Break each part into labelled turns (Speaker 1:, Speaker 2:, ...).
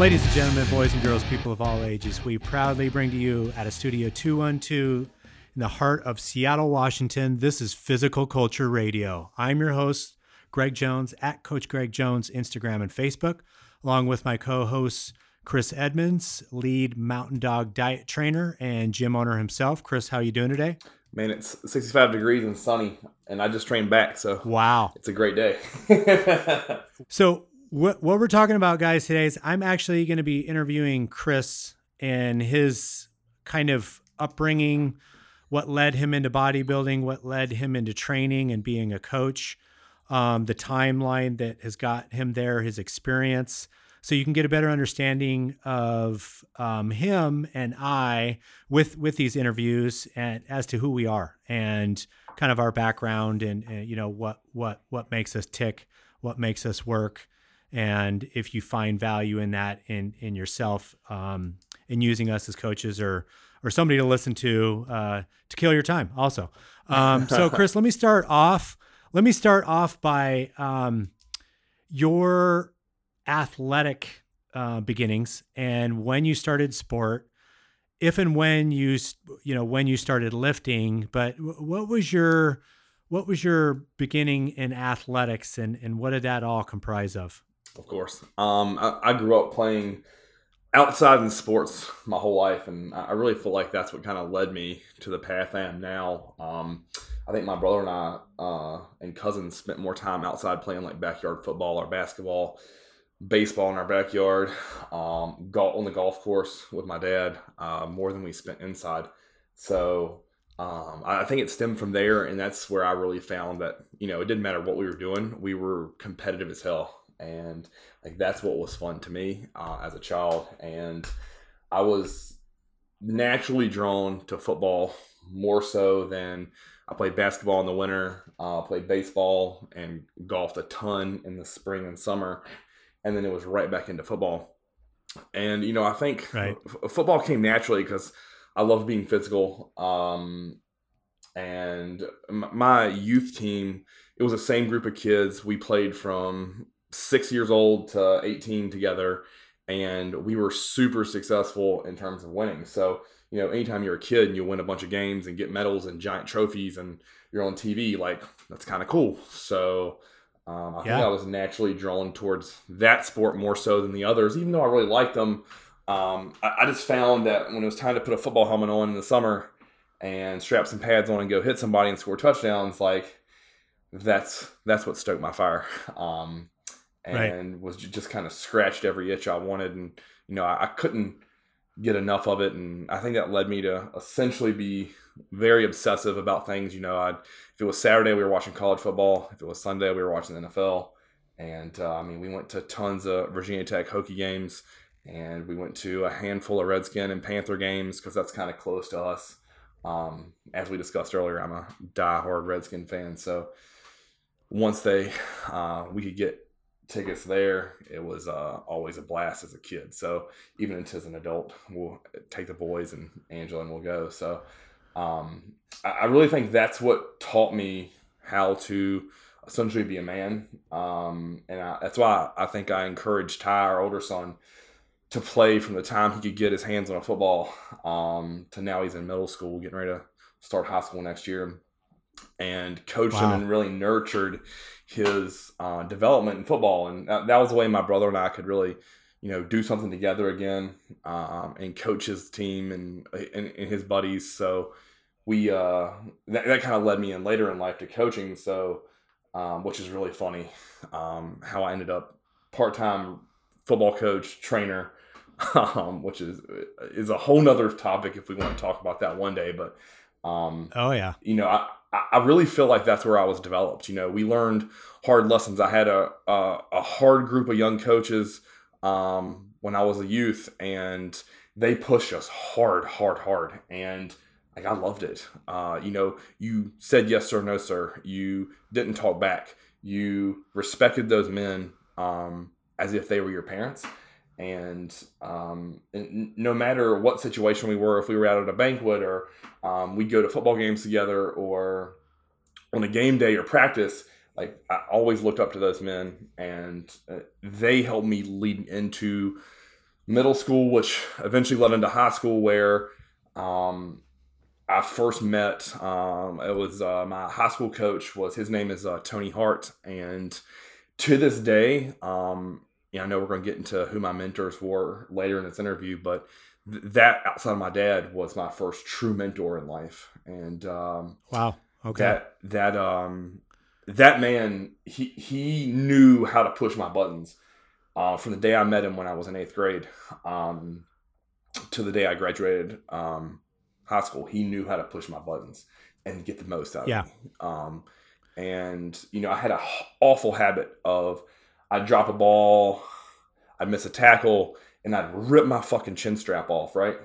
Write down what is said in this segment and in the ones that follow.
Speaker 1: Ladies and gentlemen, boys and girls, people of all ages, we proudly bring to you at a Studio 212 in the heart of Seattle, Washington. This is Physical Culture Radio. I'm your host, Greg Jones, at Coach Greg Jones, Instagram and Facebook, along with my co hosts, Cris Edmonds, lead mountain dog diet trainer and gym owner himself. Cris, how are you doing today?
Speaker 2: Man, it's 65 degrees and sunny, and I just trained back, so
Speaker 1: wow,
Speaker 2: it's a great day.
Speaker 1: so, what what we're talking about, guys, today is I'm actually going to be interviewing Cris and his kind of upbringing, what led him into bodybuilding, what led him into training and being a coach, um, the timeline that has got him there, his experience, so you can get a better understanding of um, him and I with with these interviews and as to who we are and kind of our background and, and you know what what what makes us tick, what makes us work, and if you find value in that in in yourself um, in using us as coaches or or somebody to listen to uh, to kill your time also. Um, so Cris, let me start off. Let me start off by um, your athletic uh, beginnings and when you started sport if and when you you know when you started lifting but what was your what was your beginning in athletics and and what did that all comprise of
Speaker 2: of course. Um i, I grew up playing outside in sports my whole life and i really feel like that's what kind of led me to the path i am now. Um i think my brother and i uh and cousins spent more time outside playing like backyard football or basketball baseball in our backyard, um, golf on the golf course with my dad, uh, more than we spent inside. So um, I think it stemmed from there, and that's where I really found that you know it didn't matter what we were doing, we were competitive as hell, and like that's what was fun to me uh, as a child, and I was naturally drawn to football more so than I played basketball in the winter, uh, played baseball and golfed a ton in the spring and summer and then it was right back into football. And you know, I think right. f- football came naturally because I love being physical. Um, and m- my youth team, it was the same group of kids. We played from six years old to 18 together, and we were super successful in terms of winning. So, you know, anytime you're a kid and you win a bunch of games and get medals and giant trophies and you're on TV, like that's kind of cool. So, um, I yeah. think I was naturally drawn towards that sport more so than the others, even though I really liked them. Um, I, I, just found that when it was time to put a football helmet on in the summer and strap some pads on and go hit somebody and score touchdowns, like that's that's what stoked my fire. Um, and right. was just kind of scratched every itch I wanted, and you know I, I couldn't get enough of it, and I think that led me to essentially be very obsessive about things. You know, I'd, if it was Saturday, we were watching college football. If it was Sunday, we were watching the NFL. And uh, I mean, we went to tons of Virginia Tech Hokie games, and we went to a handful of Redskin and Panther games because that's kind of close to us. Um, as we discussed earlier, I'm a die-hard Redskin fan, so once they uh, we could get tickets there, it was uh, always a blast as a kid. So even as an adult, we'll take the boys and Angela and we'll go. So um, I, really think that's what taught me how to essentially be a man. Um, and I, that's why I think I encouraged Ty, our older son, to play from the time he could get his hands on a football um, to now he's in middle school, getting ready to start high school next year, and coached wow. him and really nurtured his uh, development in football. And that, that, was the way my brother and I could really, you know, do something together again um, and coach his team and, and, and his buddies. So we uh, that, that kind of led me in later in life to coaching. So, um, which is really funny um, how I ended up part time football coach trainer, um, which is is a whole nother topic if we want to talk about that one day. But um,
Speaker 1: oh yeah,
Speaker 2: you know I. I really feel like that's where I was developed. You know, we learned hard lessons. I had a a, a hard group of young coaches um, when I was a youth, and they pushed us hard, hard, hard. And like I loved it. Uh, you know, you said yes sir, no sir. You didn't talk back. You respected those men um, as if they were your parents. And, um, and, no matter what situation we were, if we were out at a banquet or um, we'd go to football games together or on a game day or practice, like I always looked up to those men, and uh, they helped me lead into middle school, which eventually led into high school, where um, I first met. Um, it was uh, my high school coach. Was his name is uh, Tony Hart, and to this day, um, yeah, I know we're going to get into who my mentors were later in this interview, but th- that outside of my dad was my first true mentor in life, and um,
Speaker 1: wow, okay,
Speaker 2: that that um that man he he knew how to push my buttons uh, from the day I met him when I was in eighth grade um, to the day I graduated um, high school. He knew how to push my buttons and get the most out
Speaker 1: yeah.
Speaker 2: of me. Um, and you know, I had a awful habit of I'd drop a ball, I'd miss a tackle, and I'd rip my fucking chin strap off, right?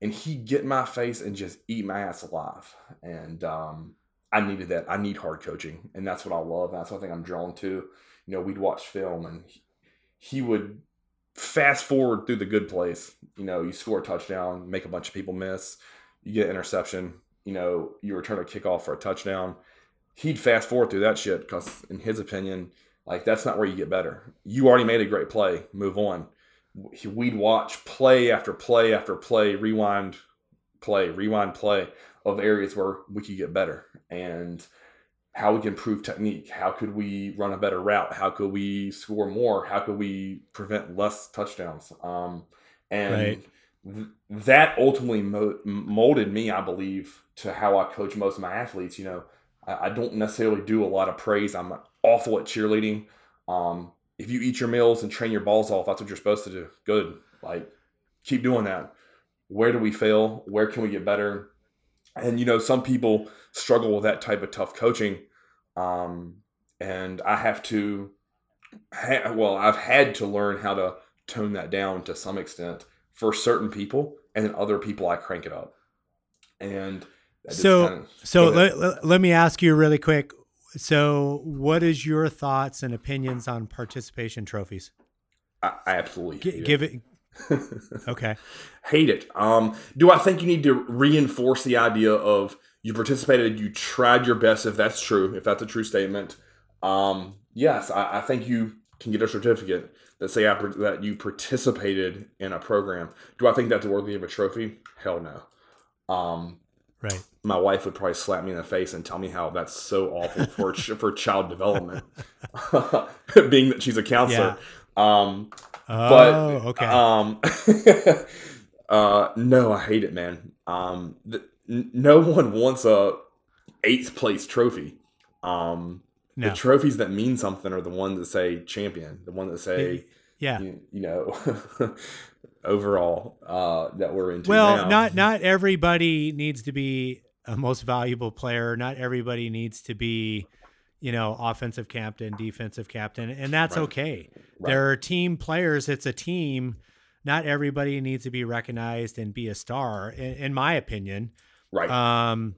Speaker 2: And he'd get in my face and just eat my ass alive. And um, I needed that. I need hard coaching, and that's what I love. That's what I think I'm drawn to. You know, we'd watch film, and he, would fast forward through the good plays. You know, you score a touchdown, make a bunch of people miss, you get interception. You know, you return a kickoff for a touchdown. He'd fast forward through that shit because, in his opinion, like that's not where you get better. You already made a great play. Move on. We'd watch play after play after play, rewind play, rewind play of areas where we could get better and how we can improve technique. How could we run a better route? How could we score more? How could we prevent less touchdowns? Um, and
Speaker 1: Right.
Speaker 2: th- that ultimately mo- molded me, I believe, to how I coach most of my athletes. You know, I, I don't necessarily do a lot of praise. I'm awful at cheerleading. Um, if you eat your meals and train your balls off, that's what you're supposed to do. Good. Like, keep doing that. Where do we fail? Where can we get better? And you know, some people struggle with that type of tough coaching, um, and I have to. Ha- well, I've had to learn how to tone that down to some extent for certain people, and then other people I crank it up. And
Speaker 1: So- So
Speaker 2: Go ahead.
Speaker 1: let, let, let me ask you really quick. So, what is your thoughts and opinions on participation trophies?
Speaker 2: I, I absolutely
Speaker 1: G-
Speaker 2: hate
Speaker 1: give it. Okay.
Speaker 2: hate it. Um, do I think you need to reinforce the idea of you participated, you tried your best, if that's true, if that's a true statement? Um, yes, I, I think you can get a certificate that say I, that you participated in a program. Do I think that's worthy of a trophy? Hell no. Um,
Speaker 1: Right.
Speaker 2: my wife would probably slap me in the face and tell me how that's so awful for for child development, being that she's a counselor. Um,
Speaker 1: Oh,
Speaker 2: but
Speaker 1: okay.
Speaker 2: um uh no i hate it man um th- n- no one wants a eighth place trophy um
Speaker 1: no.
Speaker 2: the trophies that mean something are the ones that say champion the ones that say
Speaker 1: yeah.
Speaker 2: you, you know overall uh that we're into
Speaker 1: Well,
Speaker 2: now.
Speaker 1: not not everybody needs to be a most valuable player. Not everybody needs to be, you know, offensive captain, defensive captain, and that's
Speaker 2: Right.
Speaker 1: okay.
Speaker 2: Right.
Speaker 1: There are team players. It's a team. Not everybody needs to be recognized and be a star, in, in my opinion.
Speaker 2: right
Speaker 1: Um,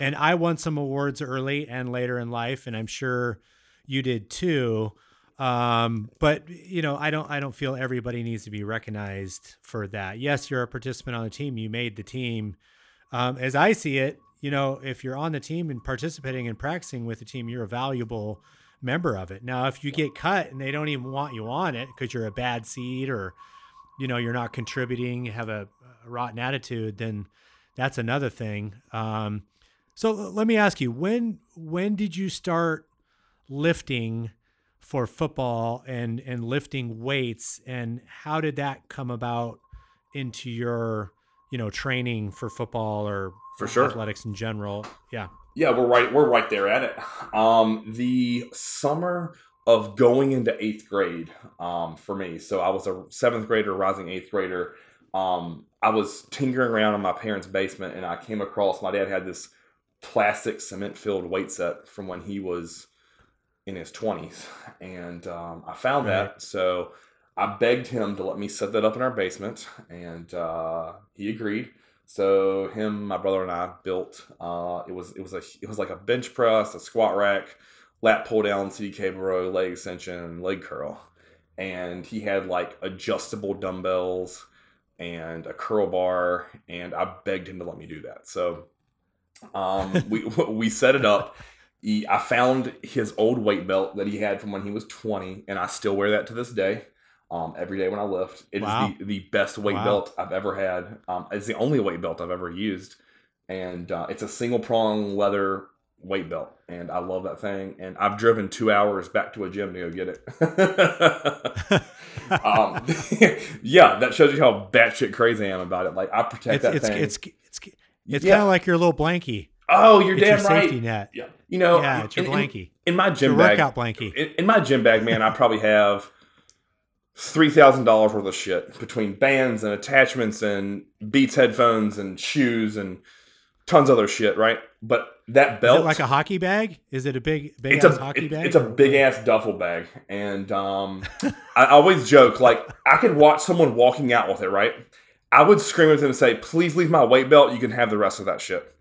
Speaker 1: and I won some awards early and later in life, and I'm sure you did too. Um, but you know, I don't I don't feel everybody needs to be recognized for that. Yes, you're a participant on the team. You made the team. Um, as I see it, you know, if you're on the team and participating and practicing with the team, you're a valuable member of it. Now, if you get cut and they don't even want you on it because you're a bad seed or you know you're not contributing, have a, a rotten attitude, then that's another thing. Um, so let me ask you when when did you start lifting for football and and lifting weights and how did that come about into your you know training for football or
Speaker 2: For sure.
Speaker 1: athletics in general? Yeah.
Speaker 2: Yeah, we're right. We're right there at it. Um, the summer of going into eighth grade, um, for me. So I was a seventh grader, rising eighth grader. Um, I was tinkering around in my parents' basement, and I came across my dad had this plastic cement-filled weight set from when he was in his twenties, and um, I found
Speaker 1: Right.
Speaker 2: that. So I begged him to let me set that up in our basement, and uh, he agreed. So him, my brother, and I built. Uh, it was it was a it was like a bench press, a squat rack, lat pull down, seated cable row, leg extension, leg curl, and he had like adjustable dumbbells and a curl bar, and I begged him to let me do that. So um, we we set it up. He, I found his old weight belt that he had from when he was twenty, and I still wear that to this day. um, every day when I lift. It is
Speaker 1: Wow.
Speaker 2: the, the best weight
Speaker 1: Wow.
Speaker 2: belt I've ever had. Um, it's the only weight belt I've ever used, and uh, it's a single prong leather weight belt, and I love that thing. And I've driven two hours back to a gym to go get it. um, yeah, that shows you how batshit crazy I am about it. Like I protect
Speaker 1: it's
Speaker 2: that
Speaker 1: it's,
Speaker 2: thing.
Speaker 1: it's it's it's
Speaker 2: Yeah.
Speaker 1: kind of like your little blankie.
Speaker 2: Oh, you're
Speaker 1: It's
Speaker 2: damn
Speaker 1: your
Speaker 2: right.
Speaker 1: safety net.
Speaker 2: Yeah, you know,
Speaker 1: yeah, it's your
Speaker 2: in- in-
Speaker 1: blankie.
Speaker 2: in my
Speaker 1: Your
Speaker 2: gym bag,
Speaker 1: workout blankie.
Speaker 2: in, in my gym bag, man, I probably have three thousand dollars worth of shit between bands and attachments and Beats headphones and shoes and tons of other shit, right? But that belt,
Speaker 1: it like a hockey bag? Is it a big big
Speaker 2: it's
Speaker 1: ass
Speaker 2: a
Speaker 1: hockey
Speaker 2: it-
Speaker 1: bag?
Speaker 2: it's a big ass duffel bag, and um, I always joke like I could watch someone walking out with it, right? I would scream at them and say, "Please leave my weight belt. You can have the rest of that shit."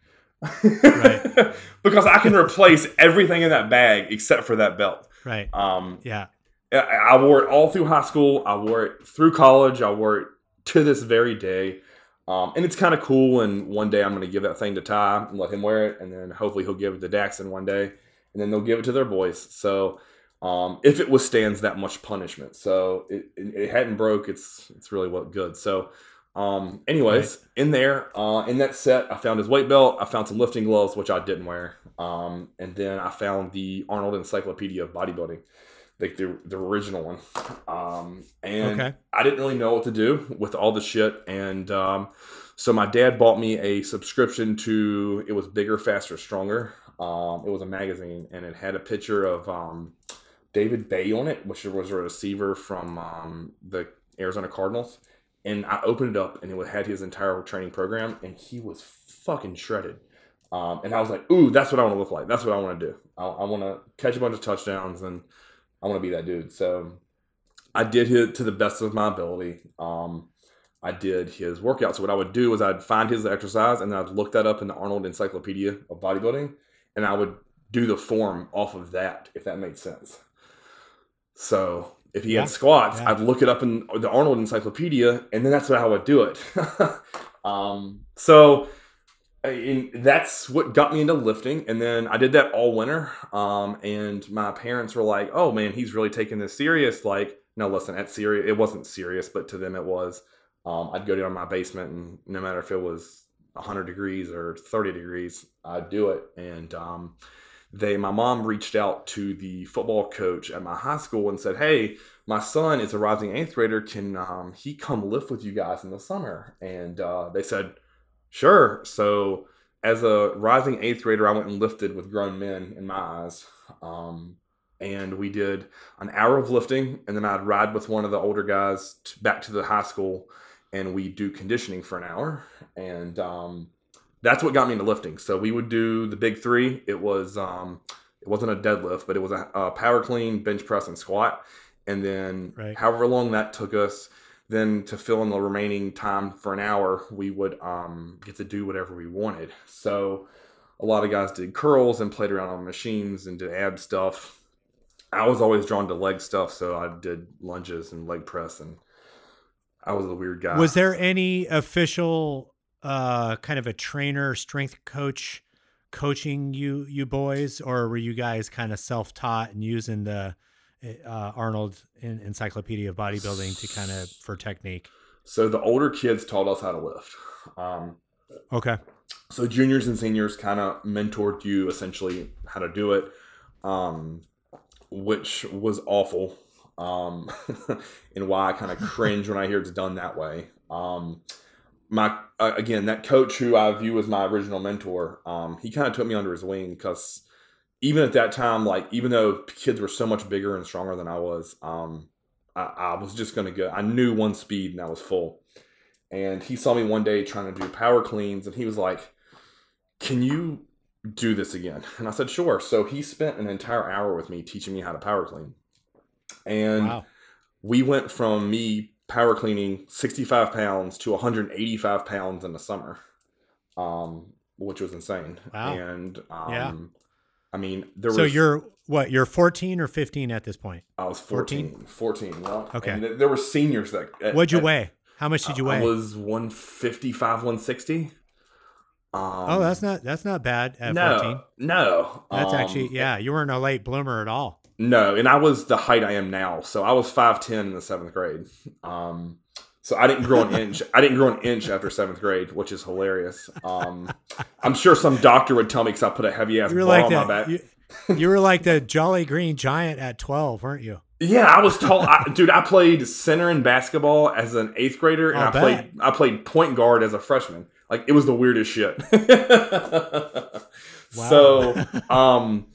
Speaker 1: Right.
Speaker 2: because I can replace everything in that bag except for that belt.
Speaker 1: right.
Speaker 2: Um,
Speaker 1: Yeah.
Speaker 2: I I wore it all through high school. I wore it through college. I wore it to this very day. Um, and it's kind of cool. And one day I'm going to give that thing to Ty and let him wear it. And then hopefully he'll give it to Daxon one day. And then they'll give it to their boys. So um, if it withstands that much punishment. So it, it, it hadn't broke. It's it's really what good. So um, anyways, in there, uh, in that set, I found his weight belt. I found some lifting gloves, which I didn't wear. Um, and then I found the Arnold Encyclopedia of Bodybuilding like the the original one. Um, and
Speaker 1: Okay.
Speaker 2: I didn't really know what to do with all the shit, and um, so my dad bought me a subscription to it was bigger, faster, stronger. Um, it was a magazine, and it had a picture of um, David Bay on it, which was a receiver from um, the Arizona Cardinals. And I opened it up, and it had his entire training program, and he was fucking shredded. Um, and I was like, "Ooh, that's what I want to look like. That's what I want to do. I, I want to catch a bunch of touchdowns, and I want to be that dude." So I did it to the best of my ability. Um, I did his workouts. So what I would do is I'd find his exercise, and I'd look that up in the Arnold Encyclopedia of Bodybuilding, and I would do the form off of that, if that made sense. So if he
Speaker 1: Yeah.
Speaker 2: had squats,
Speaker 1: Yeah.
Speaker 2: I'd look it up in the Arnold Encyclopedia, and then that's how I would do it. um, so I- that's what got me into lifting. And then I did that all winter. Um, and my parents were like, "Oh man, he's really taking this serious." Like, no, listen, at serious, it wasn't serious, but to them it was. Um, I'd go down to my basement, and no matter if it was 100 degrees or 30 degrees, I'd do it. And um, they, my mom reached out to the football coach at my high school and said, "Hey, my son is a rising eighth grader. Can um, he come lift with you guys in the summer?" And uh, they said, "Sure." So, as a rising eighth grader, I went and lifted with grown men in my eyes. Um, and we did an hour of lifting, and then I'd ride with one of the older guys back to the high school, and we do conditioning for an hour. And um, that's what got me into lifting. So we would do the big three. It was um, it wasn't a deadlift, but it was a, a power clean, bench press, and squat. And then
Speaker 1: Right.
Speaker 2: however long that took us, then to fill in the remaining time for an hour, we would um, get to do whatever we wanted. So a lot of guys did curls and played around on machines and did ab stuff. I was always drawn to leg stuff, so I did lunges and leg press, and I was a weird guy.
Speaker 1: Was there any official uh kind of a trainer, strength coach coaching you you boys or were you guys kind of self-taught and using the uh, Arnold en- Encyclopedia of Bodybuilding to kind of for technique?
Speaker 2: So the older kids taught us how to lift. Um,
Speaker 1: Okay.
Speaker 2: so juniors and seniors kind of mentored you essentially how to do it, um, which was awful. Um, and why I kind of cringe when I hear it's done that way. Um, my uh, again, that coach who I view as my original mentor, um, he kind of took me under his wing because even at that time, like even though kids were so much bigger and stronger than I was, um, I, I was just gonna go. I knew one speed and I was full. And he saw me one day trying to do power cleans, and he was like, "Can you do this again?" And I said, "Sure." So he spent an entire hour with me teaching me how to power clean, and
Speaker 1: Wow.
Speaker 2: we went from me power cleaning 65 pounds to 185 pounds in the summer, um, which was insane.
Speaker 1: Wow.
Speaker 2: And um,
Speaker 1: Yeah.
Speaker 2: I mean, there
Speaker 1: So
Speaker 2: was.
Speaker 1: you're what? You're 14 or 15 at this point.
Speaker 2: I was 14. 14, yeah.
Speaker 1: Okay.
Speaker 2: And th- there were seniors that. at-
Speaker 1: What'd you
Speaker 2: at-
Speaker 1: weigh? How much did you
Speaker 2: I
Speaker 1: weigh?
Speaker 2: I was 155, 160. Um,
Speaker 1: oh, that's not that's not bad at
Speaker 2: no,
Speaker 1: 14.
Speaker 2: no.
Speaker 1: That's
Speaker 2: um,
Speaker 1: actually yeah. You weren't a late bloomer at all.
Speaker 2: No, and I was the height I am now. So I was five ten in the seventh grade. Um, so I didn't grow an inch. I didn't grow an inch after seventh grade, which is hilarious. Um, I'm sure some doctor would tell me because I put a heavy ass ball
Speaker 1: like
Speaker 2: on
Speaker 1: the,
Speaker 2: my back.
Speaker 1: You, you, were like the Jolly Green Giant at 12, weren't you?
Speaker 2: Yeah, I was tall, I, dude. I played center in basketball as an eighth grader, and
Speaker 1: I'll
Speaker 2: I played
Speaker 1: bet.
Speaker 2: I played point guard as a freshman. Like it was the weirdest shit. So, um,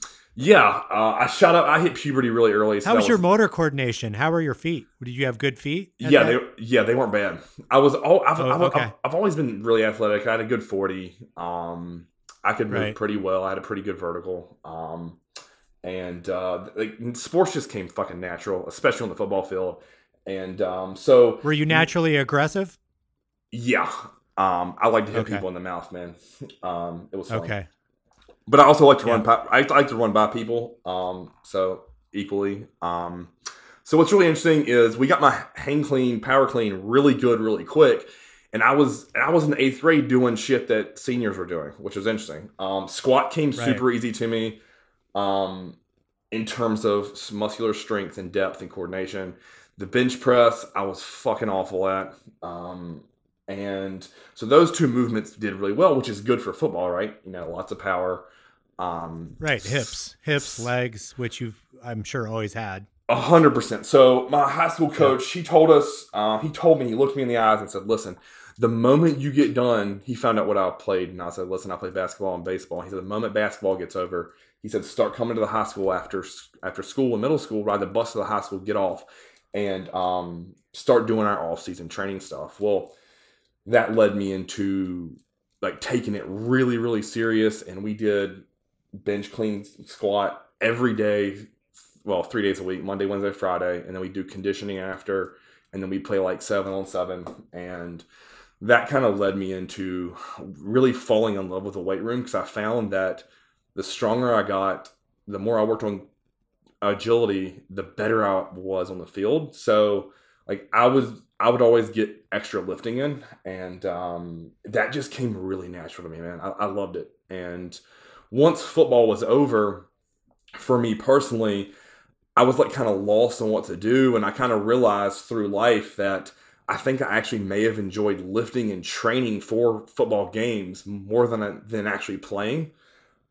Speaker 2: yeah, uh, I shot up. I hit puberty really early. So
Speaker 1: How
Speaker 2: that
Speaker 1: was your motor coordination? How were your feet? Did you have good feet?
Speaker 2: yeah,
Speaker 1: that?
Speaker 2: they yeah they weren't bad. I was all I've,
Speaker 1: Oh,
Speaker 2: I've,
Speaker 1: okay.
Speaker 2: I've, I've always been really athletic. I had a good forty. Um, I could move
Speaker 1: Right.
Speaker 2: pretty well. I had a pretty good vertical. Um, and uh, like sports just came fucking natural, especially on the football field. And um, so
Speaker 1: Were you naturally aggressive?
Speaker 2: yeah, um, I like to hit
Speaker 1: Okay.
Speaker 2: people in the mouth, man. Um, it was fun.
Speaker 1: Okay.
Speaker 2: But I also like to
Speaker 1: Yeah.
Speaker 2: run. By, I like to run by people. Um, so equally. Um, so what's really interesting is we got my hang clean, power clean, really good, really quick, and I was I was in the eighth grade doing shit that seniors were doing, which was interesting. Um, squat came
Speaker 1: Right.
Speaker 2: super easy to me, um, in terms of muscular strength and depth and coordination. The bench press I was fucking awful at. Um, and so those two movements did really well, which is good for football, right? You know, lots of power. Um,
Speaker 1: Right. Hips, hips, legs, which you've, I'm sure, always had.
Speaker 2: A hundred percent. So my high school coach, he told us, uh, he told me, he looked me in the eyes and said, "Listen, the moment you get done," he found out what I played, and I said, "Listen, I play basketball and baseball." He said, "The moment basketball gets over, he said, start coming to the high school after after school and middle school, ride the bus to the high school, get off, and um, start doing our off season training stuff." Well, that led me into like taking it really, really serious, and we did bench clean squat every day well, three days a week, Monday, Wednesday, Friday, and then we do conditioning after, and then we play like seven on seven, and that kind of led me into really falling in love with the weight room because I found that the stronger I got, the more I worked on agility, the better I was on the field. So, like, I was, I would always get extra lifting in, and um, that just came really natural to me, man. I, I loved it, and once football was over, for me personally, I was like kind of lost on what to do. And I kind of realized through life that I think I actually may have enjoyed lifting and training for football games more than than actually playing.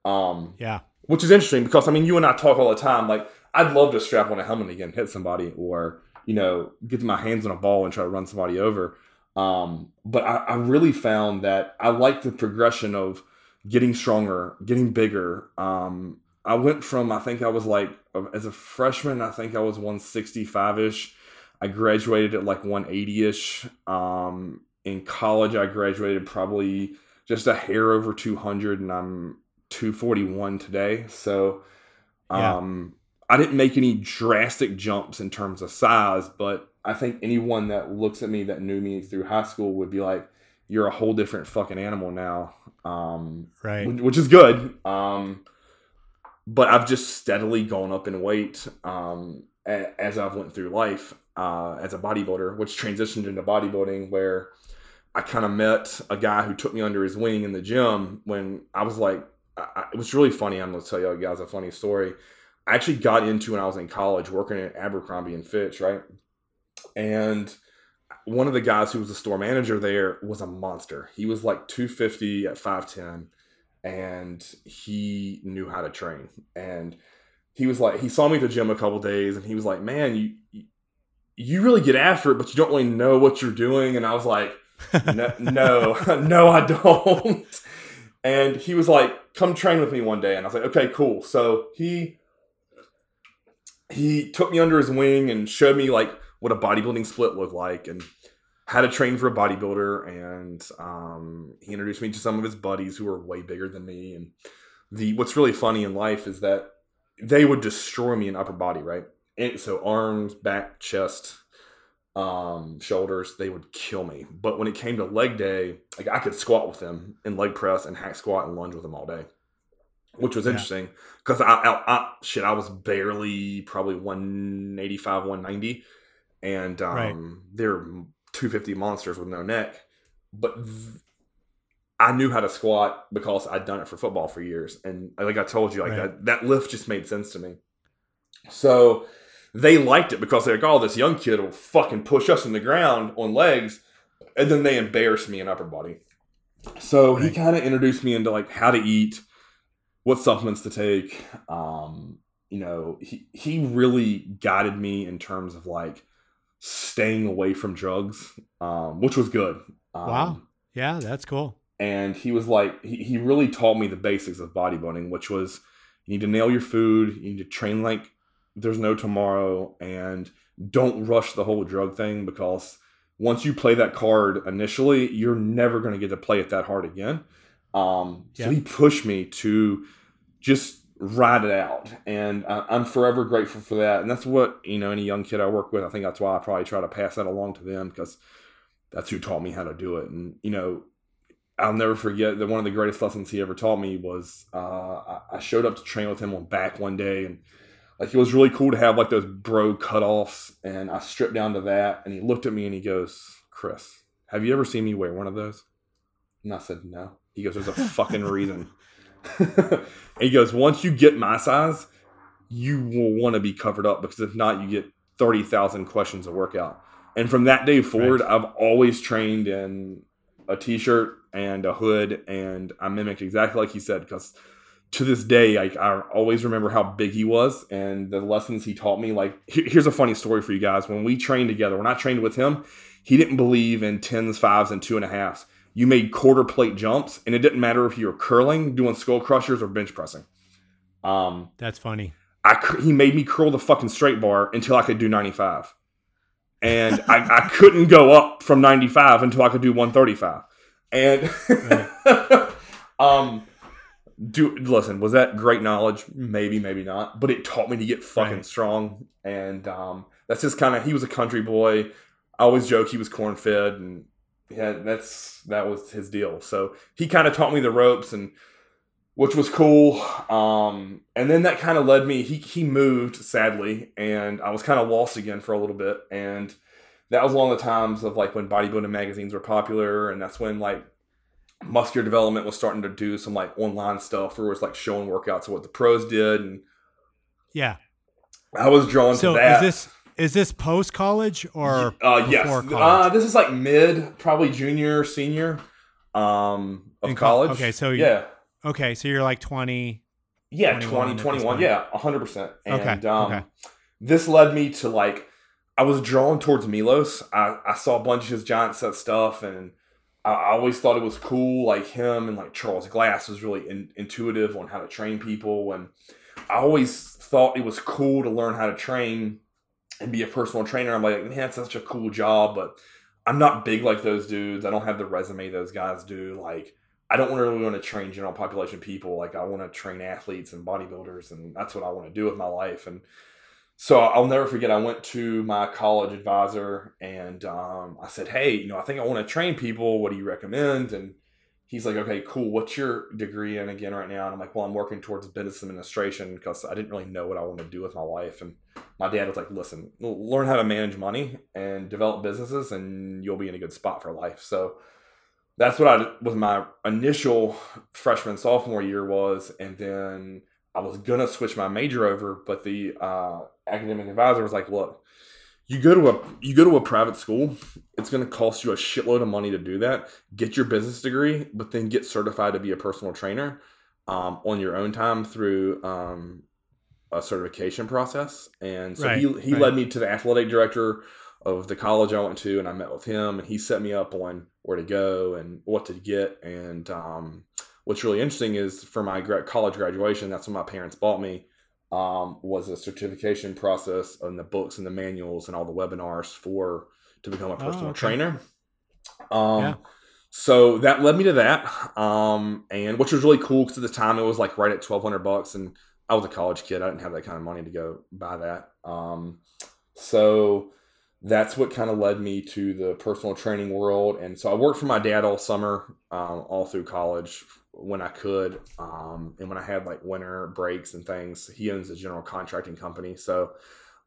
Speaker 2: Um,
Speaker 1: Yeah.
Speaker 2: which is interesting because I mean, you and I talk all the time. Like, I'd love to strap on a helmet again, hit somebody, or you know, get my hands on a ball and try to run somebody over. Um, but I, I really found that I like the progression of getting stronger, getting bigger. Um, I went from I think I was like as a freshman, I think I was 165 ish. I graduated at like 180 ish. Um, in college, I graduated probably just a hair over 200, and I'm 241 today. So,
Speaker 1: Yeah.
Speaker 2: um, I didn't make any drastic jumps in terms of size, but I think anyone that looks at me that knew me through high school would be like, "You're a whole different fucking animal now." Um,
Speaker 1: Right.
Speaker 2: which- is good. Um, but I've just steadily gone up in weight um, a- as I've went through life uh, as a bodybuilder, which transitioned into bodybuilding, where I kind of met a guy who took me under his wing in the gym when I was like, I, it was really funny. I'm going to tell you guys a funny story. I actually got into when I was in college working at Abercrombie and Fitch, right? And one of the guys who was the store manager there was a monster. He was like 250 at 5'10 and he knew how to train. And he was like, he saw me at the gym a couple days and he was like, man, you, you really get after it, but you don't really know what you're doing. And I was like, no, no, no, I don't. And he was like, come train with me one day. And I was like, okay, cool. So he, he took me under his wing and showed me like what a bodybuilding split looked like and how to train for a bodybuilder. And um, he introduced me to some of his buddies who were way bigger than me. And the what's really funny in life is that they would destroy me in upper body, right? And so arms, back, chest, um, shoulders, they would kill me. But when it came to leg day, like I could squat with them and leg press and hack squat and lunge with them all day, which was
Speaker 1: Yeah.
Speaker 2: interesting because I, I, I, shit, I was barely probably 185, 190. And um,
Speaker 1: Right.
Speaker 2: they're 250 monsters with no neck. But th- I knew how to squat because I'd done it for football for years. And like I told you, like
Speaker 1: Right.
Speaker 2: that, that lift just made sense to me. So they liked it because they're like, oh, this young kid will fucking push us in the ground on legs, and then they embarrass me in upper body. So right. he kind of introduced me into like how to eat, what supplements to take. Um, you know, he he really guided me in terms of like staying away from drugs, um, which was good. Um,
Speaker 1: wow. Yeah, that's cool.
Speaker 2: And he was like, he, he really taught me the basics of bodybuilding, which was you need to nail your food, you need to train like there's no tomorrow, and don't rush the whole drug thing because once you play that card initially, you're never going to get to play it that hard again. Um, yeah. So he pushed me to just ride it out, and I'm forever grateful for that. And that's what you know, any young kid I work with, I think that's why I probably try to pass that along to them because that's who taught me how to do it. And you know, I'll never forget that one of the greatest lessons he ever taught me was uh, I showed up to train with him on back one day and like it was really cool to have like those bro cutoffs, and I stripped down to that. And he looked at me and he goes, "Cris, have you ever seen me wear one of those?" And I said, "No." He goes, "There's a fucking reason." He goes, "Once you get my size, you will want to be covered up because if not, you get thirty thousand questions a workout." And from that day forward, right. I've always trained in a t-shirt and a hood, and I mimicked exactly like he said because to this day, like I always remember how big he was and the lessons he taught me. Like, here's a funny story for you guys. When we trained together, when I trained with him, he didn't believe in tens, fives, and two and a halves. You made quarter plate jumps, and it didn't matter if you were curling, doing skull crushers, or bench pressing.
Speaker 1: Um, That's funny.
Speaker 2: I he made me curl the fucking straight bar until I could do 95, and I, I couldn't go up from 95 until I could do 135. And um do listen was that great knowledge maybe maybe not but it taught me to get fucking right. strong and um, that's just kind of he was a country boy i always joke he was corn fed and yeah that's that was his deal. So he kind of taught me the ropes and which was cool. Um, and then that kind of led me he, he moved sadly and i was kind of lost again for a little bit. And that was one of the times of like when bodybuilding magazines were popular and that's when like muscular development was starting to do some like online stuff where it was like showing workouts of what the pros did and
Speaker 1: yeah.
Speaker 2: I was drawn
Speaker 1: so
Speaker 2: to that.
Speaker 1: is this is this post college or
Speaker 2: uh yes. uh, this is like mid probably junior senior um of In college.
Speaker 1: okay so
Speaker 2: yeah.
Speaker 1: Okay so you're like 20
Speaker 2: yeah 20 21 yeah 100% and okay. um okay. this led me to like i was drawn towards Milos. I i saw a bunch of his giant set stuff and I, I always thought it was cool, like him and like Charles Glass was really in, intuitive on how to train people, and I always thought it was cool to learn how to train and be a personal trainer. I'm like, man, it's such a cool job, but I'm not big like those dudes. I don't have the resume those guys do. Like, I don't really want to train general population people. Like, I want to train athletes and bodybuilders, and that's what I want to do with my life. And so I'll never forget. I went to my college advisor and um, I said, "Hey, you know, I think I want to train people. What do you recommend?" And he's like, "Okay, cool. What's your degree in again right now?" And I'm like, "Well, I'm working towards business administration because I didn't really know what I wanted to do with my life." And my dad was like, "Listen, learn how to manage money and develop businesses, and you'll be in a good spot for life." So that's what I was my initial freshman sophomore year was, and then I was gonna switch my major over, but the uh, academic advisor was like, look, you go to a you go to a private school, it's going to cost you a shitload of money to do that. Get your business degree, but then get certified to be a personal trainer um, on your own time through um, a certification process. And so right, he he right. led me to the athletic director of the college I went to, and I met with him, and he set me up on where to go and what to get. And um, what's really interesting is for my college graduation, that's when my parents bought me um, was a certification process and the books and the manuals and all the webinars for to become a oh, personal oh, okay. trainer. Um, yeah. So that led me to that, um, and which was really cool because at the time it was like right at twelve hundred bucks, and I was a college kid. I didn't have that kind of money to go buy that. Um, so that's what kind of led me to the personal training world. And so I worked for my dad all summer, um, all through college when I could, um, and when I had like winter breaks and things. He owns a general contracting company, so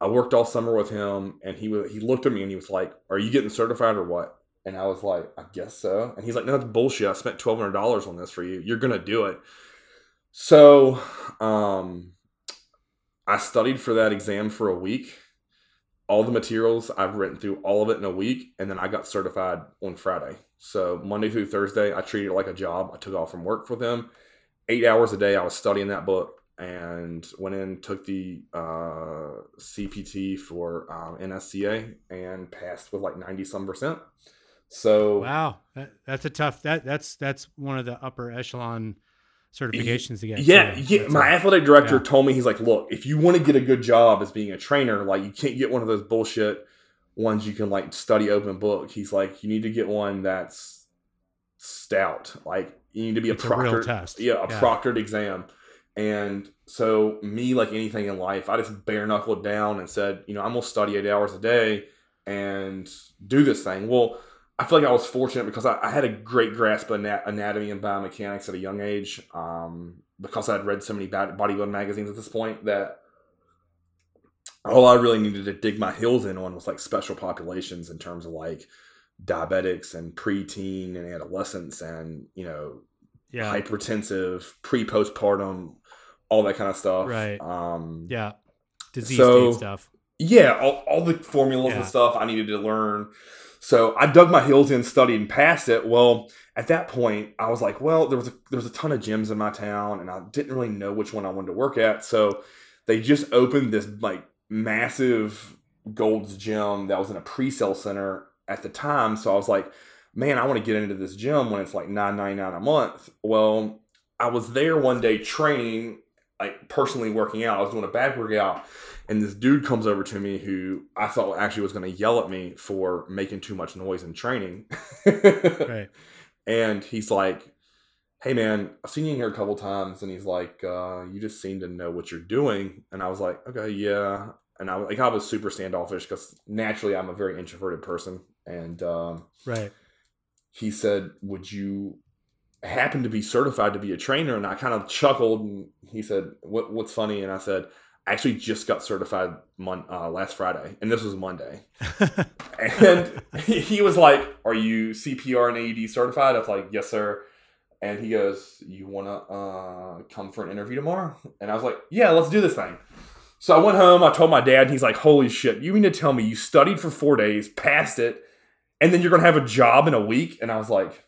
Speaker 2: I worked all summer with him, and he was he looked at me and he was like, "Are you getting certified or what?" And I was like, "I guess so." And he's like, "No, that's bullshit. I spent twelve hundred dollars on this for you. You're gonna do it." So, um, I studied for that exam for a week. All the materials I've written through all of it in a week, and then I got certified on Friday. So Monday through Thursday, I treated it like a job. I took off from work for them. Eight hours a day, I was studying that book and went in, took the uh, CPT for um, NSCA, and passed with like ninety some percent. So
Speaker 1: wow, that, that's a tough. That that's that's one of the upper echelon certifications to get.
Speaker 2: Yeah, yeah. My athletic director yeah. told me he's like, look, if you want to get a good job as being a trainer, like you can't get one of those bullshit ones you can like study open book. He's like, you need to get one that's stout. Like you need to be
Speaker 1: it's
Speaker 2: a proctored
Speaker 1: test.
Speaker 2: Yeah, a yeah. proctored exam. And so me, like anything in life, I just bare knuckled down and said, you know, I'm gonna study eight hours a day and do this thing. Well, I feel like I was fortunate because I, I had a great grasp of anatomy and biomechanics at a young age. Um, because I had read so many bodybuilding magazines at this point that all I really needed to dig my heels in on was like special populations in terms of like diabetics and preteen and adolescents and you know
Speaker 1: yeah.
Speaker 2: hypertensive pre postpartum all that kind of stuff
Speaker 1: right
Speaker 2: um
Speaker 1: yeah disease so, state stuff
Speaker 2: yeah all, all the formulas yeah. and stuff I needed to learn so I dug my heels in studied and passed it well at that point I was like well there was a there was a ton of gyms in my town and I didn't really know which one I wanted to work at so they just opened this like massive Gold's Gym that was in a pre-sale center at the time. So I was like, man, I want to get into this gym when it's like nine ninety nine a month. Well, I was there one day training, like personally working out. I was doing a back workout, and this dude comes over to me who I thought actually was going to yell at me for making too much noise in training. right. And he's like, hey man, I've seen you in here a couple times, and he's like, uh, you just seem to know what you're doing, and I was like, okay, yeah, and I was like I was super standoffish because naturally I'm a very introverted person, and um,
Speaker 1: right.
Speaker 2: He said, "Would you happen to be certified to be a trainer?" And I kind of chuckled, and he said, "What What's funny?" And I said, "I actually just got certified mon- uh, last Friday, and this was Monday." and he was like, "Are you CPR and AED certified?" I was like, "Yes, sir." And he goes, "You want to uh, come for an interview tomorrow?" And I was like, "Yeah, let's do this thing." So I went home. I told my dad, and he's like, "Holy shit! You mean to tell me you studied for four days, passed it, and then you're gonna have a job in a week?" And I was like,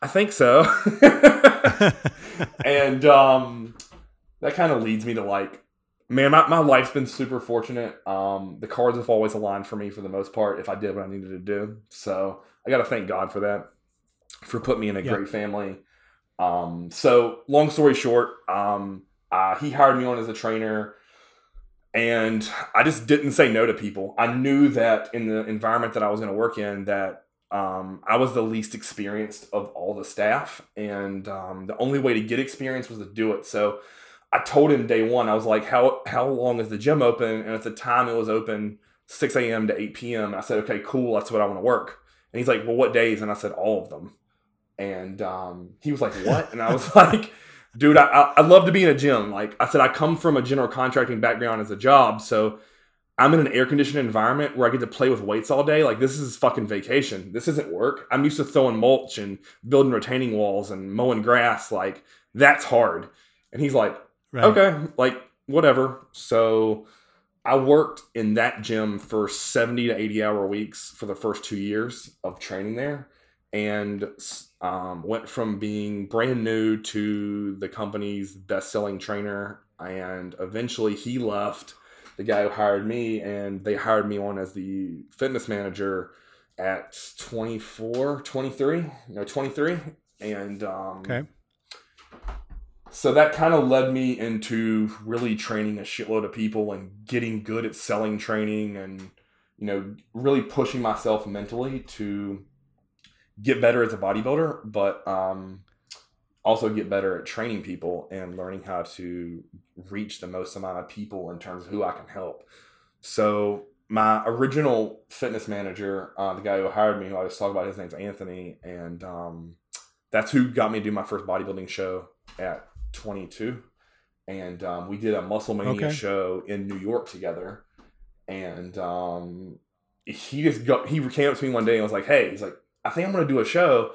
Speaker 2: "I think so." and um, that kind of leads me to like, man, my, my life's been super fortunate. Um, the cards have always aligned for me for the most part. If I did what I needed to do, so I got to thank God for that, for putting me in a yep. great family. Um, so long story short, um, uh, he hired me on as a trainer and I just didn't say no to people. I knew that in the environment that I was going to work in, that um, I was the least experienced of all the staff, and um, the only way to get experience was to do it. So I told him day one, I was like, "How how long is the gym open?" And at the time, it was open 6 a.m. to 8 p.m. I said, "Okay, cool. That's what I want to work." And he's like, "Well, what days?" And I said, "All of them." And um, he was like, "What?" And I was like dude, I, I, I love to be in a gym. Like I said, I come from a general contracting background as a job, so I'm in an air conditioned environment where I get to play with weights all day. Like this is fucking vacation. This isn't work. I'm used to throwing mulch and building retaining walls and mowing grass. Like that's hard. And he's like, right. okay, like whatever. So I worked in that gym for 70 to 80 hour weeks for the first two years of training there and um, went from being brand new to the company's best-selling trainer and eventually he left the guy who hired me and they hired me on as the fitness manager at 24 23 no 23 and um,
Speaker 1: okay
Speaker 2: so that kind of led me into really training a shitload of people and getting good at selling training and you know really pushing myself mentally to get better as a bodybuilder, but um, also get better at training people and learning how to reach the most amount of people in terms of who I can help. So my original fitness manager, uh, the guy who hired me, who I was talking about, his name's Anthony, and um, that's who got me to do my first bodybuilding show at 22. And um, we did a Muscle Mania okay. show in New York together. And um, he just got, he came up to me one day and was like, "Hey, he's like, I think I'm gonna do a show.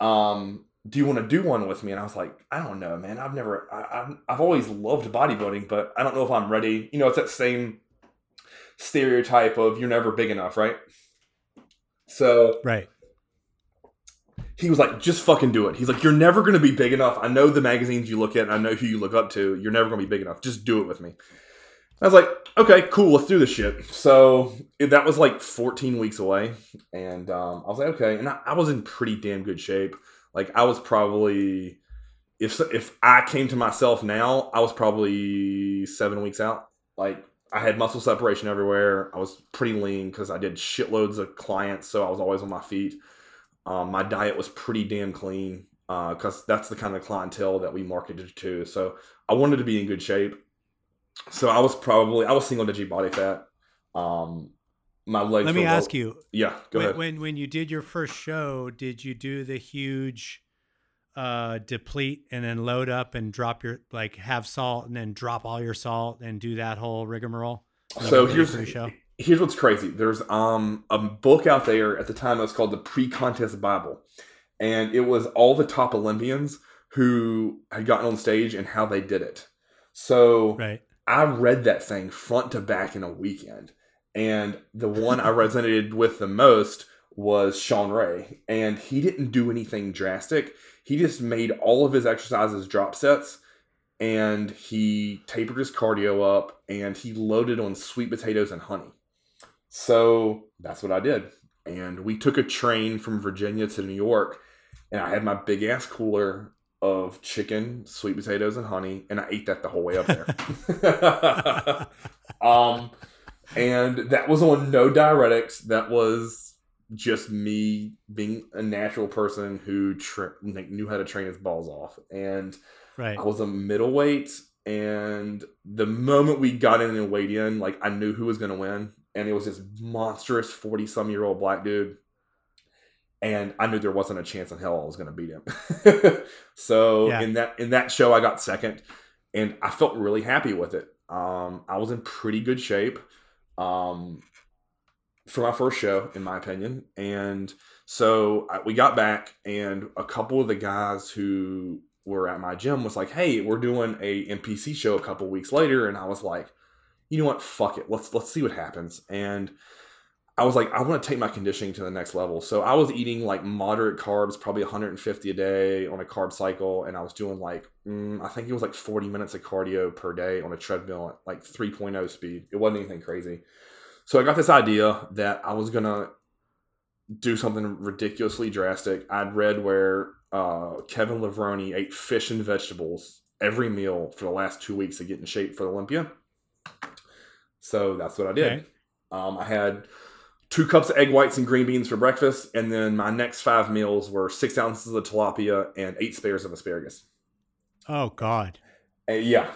Speaker 2: Um, do you want to do one with me? And I was like, I don't know, man. I've never, I, I've, I've always loved bodybuilding, but I don't know if I'm ready. You know, it's that same stereotype of you're never big enough, right? So,
Speaker 1: right.
Speaker 2: He was like, just fucking do it. He's like, you're never going to be big enough. I know the magazines you look at and I know who you look up to. You're never going to be big enough. Just do it with me. I was like, okay, cool, let's do this shit. So that was like 14 weeks away. And um, I was like, okay. And I, I was in pretty damn good shape. Like I was probably if if I came to myself now, I was probably seven weeks out. Like I had muscle separation everywhere. I was pretty lean because I did shitloads of clients, so I was always on my feet. Um, my diet was pretty damn clean because uh, that's the kind of clientele that we marketed to. So I wanted to be in good shape. So I was probably I was single digit body fat. Um, my legs.
Speaker 1: Let me ask you.
Speaker 2: Yeah, go
Speaker 1: when,
Speaker 2: ahead.
Speaker 1: When when you did your first show, did you do the huge uh deplete and then load up and drop your like have salt and then drop all your salt and do that whole rigmarole?
Speaker 2: So here's the show. Here's what's crazy. There's um a book out there at the time that was called the Pre-Contest Bible, and it was all the top Olympians who had gotten on stage and how they did it. So
Speaker 1: right.
Speaker 2: I read that thing front to back in a weekend and the one I resonated with the most was Shawn Ray. And he didn't do anything drastic. He just made all of his exercises drop sets and he tapered his cardio up and he loaded on sweet potatoes and honey. So that's what I did. And we took a train from Virginia to New York and I had my big ass cooler of chicken, sweet potatoes, and honey, and I ate that the whole way up there. um, and that was on no diuretics. That was just me being a natural person who tra- knew how to train his balls off. And
Speaker 1: right. I
Speaker 2: was a middleweight, and the moment we got in and weighed in, like I knew who was going to win, and it was this monstrous forty some year old black dude. And I knew there wasn't a chance in hell I was going to beat him. so yeah. in that in that show, I got second, and I felt really happy with it. Um, I was in pretty good shape um, for my first show, in my opinion. And so I, we got back, and a couple of the guys who were at my gym was like, "Hey, we're doing a NPC show a couple weeks later," and I was like, "You know what? Fuck it. Let's let's see what happens." And I was like, I want to take my conditioning to the next level. So I was eating like moderate carbs, probably 150 a day on a carb cycle. And I was doing like, mm, I think it was like 40 minutes of cardio per day on a treadmill at like 3.0 speed. It wasn't anything crazy. So I got this idea that I was to do something ridiculously drastic. I'd read where uh, Kevin Levrone ate fish and vegetables every meal for the last two weeks to get in shape for Olympia. So that's what I did. Okay. Um, I had two cups of egg whites and green beans for breakfast, and then my next five meals were six ounces of tilapia and eight spares of asparagus.
Speaker 1: Oh God!
Speaker 2: Uh, yeah,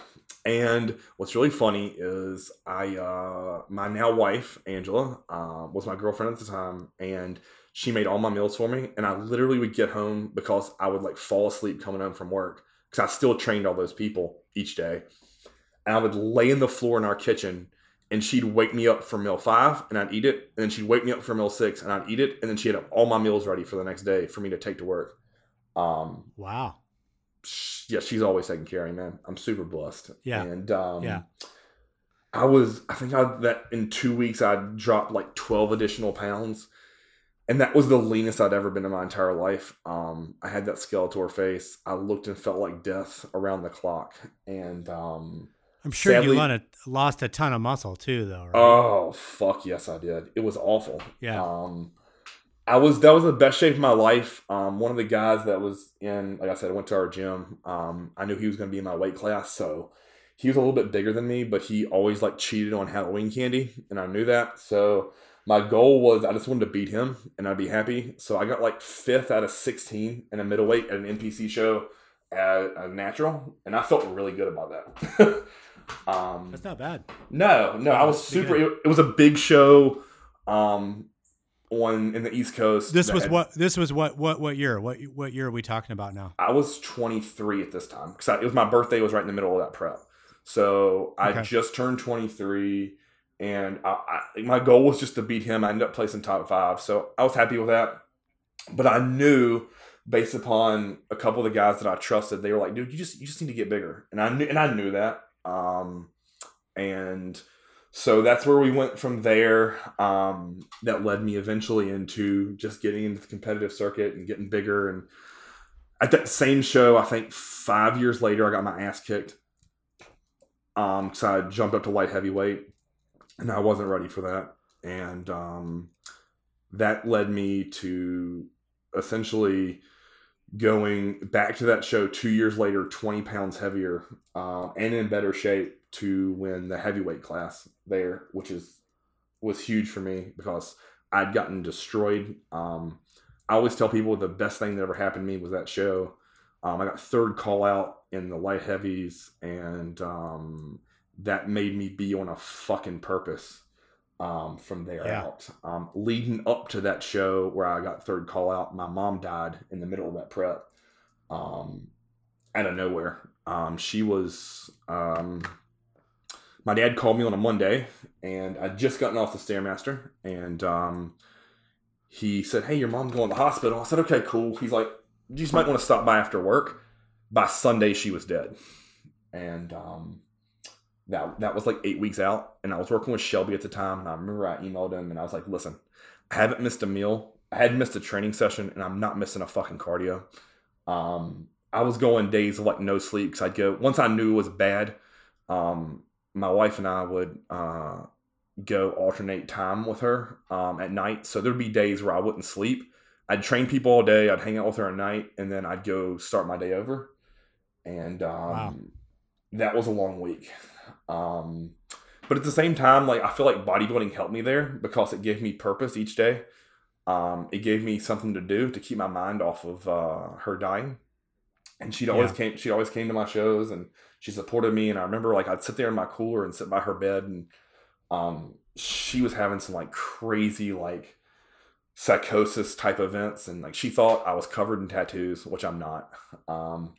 Speaker 2: and what's really funny is I, uh, my now wife Angela, uh, was my girlfriend at the time, and she made all my meals for me. And I literally would get home because I would like fall asleep coming home from work because I still trained all those people each day, and I would lay in the floor in our kitchen and she'd wake me up for meal five and I'd eat it. And then she'd wake me up for meal six and I'd eat it. And then she had all my meals ready for the next day for me to take to work. Um,
Speaker 1: wow.
Speaker 2: Yeah, she's always taking care of me, man. I'm super blessed.
Speaker 1: Yeah.
Speaker 2: And um,
Speaker 1: yeah.
Speaker 2: I was, I think I, that in two weeks I dropped like 12 additional pounds. And that was the leanest I'd ever been in my entire life. Um, I had that Skeletor face. I looked and felt like death around the clock. And um,
Speaker 1: I'm sure Sadly, you lost a ton of muscle too, though. Right?
Speaker 2: Oh fuck yes, I did. It was awful.
Speaker 1: Yeah.
Speaker 2: Um, I was that was the best shape of my life. Um, one of the guys that was in, like I said, I went to our gym. Um, I knew he was going to be in my weight class, so he was a little bit bigger than me, but he always like cheated on Halloween candy, and I knew that. So my goal was I just wanted to beat him, and I'd be happy. So I got like fifth out of sixteen in a middleweight at an NPC show at a natural, and I felt really good about that.
Speaker 1: Um, That's not bad.
Speaker 2: No, no, I was super. It, it, was a big show. Um, on in the East Coast.
Speaker 1: This was had, what. This was what. What? What year? What? What year are we talking about now?
Speaker 2: I was 23 at this time because it was my birthday. Was right in the middle of that prep. So I just turned 23, and I, I, my goal was just to beat him. I ended up placing top five, so I was happy with that. But I knew based upon a couple of the guys that I trusted, they were like, "Dude, you just you just need to get bigger," and I knew and I knew that. Um, and so that's where we went from there. Um, that led me eventually into just getting into the competitive circuit and getting bigger. And at that same show, I think five years later, I got my ass kicked. Um, so I jumped up to light heavyweight, and I wasn't ready for that. And um, that led me to essentially going back to that show two years later, 20 pounds heavier uh, and in better shape to win the heavyweight class there, which is was huge for me because I'd gotten destroyed. Um, I always tell people the best thing that ever happened to me was that show. Um, I got third call out in the light heavies, and um, that made me be on a fucking purpose um, from there yeah. out. Um, leading up to that show where I got third call out, my mom died in the middle of that prep um, out of nowhere. Um, she was, um, my dad called me on a Monday and I'd just gotten off the Stairmaster and um, he said, Hey, your mom's going to the hospital. I said, Okay, cool. He's like, You just might want to stop by after work. By Sunday, she was dead. And um, that that was like eight weeks out, and I was working with Shelby at the time. And I remember I emailed him and I was like, "Listen, I haven't missed a meal. I hadn't missed a training session, and I'm not missing a fucking cardio." Um, I was going days of like no sleep because I'd go once I knew it was bad. Um, my wife and I would uh, go alternate time with her um, at night, so there'd be days where I wouldn't sleep. I'd train people all day. I'd hang out with her at night, and then I'd go start my day over. And um, wow. that was a long week. Um, but at the same time, like I feel like bodybuilding helped me there because it gave me purpose each day. Um, it gave me something to do to keep my mind off of uh, her dying. And she'd always yeah. came. She always came to my shows, and she supported me. And I remember like I'd sit there in my cooler and sit by her bed, and um, she was having some like crazy like psychosis type events, and like she thought I was covered in tattoos, which I'm not. Um,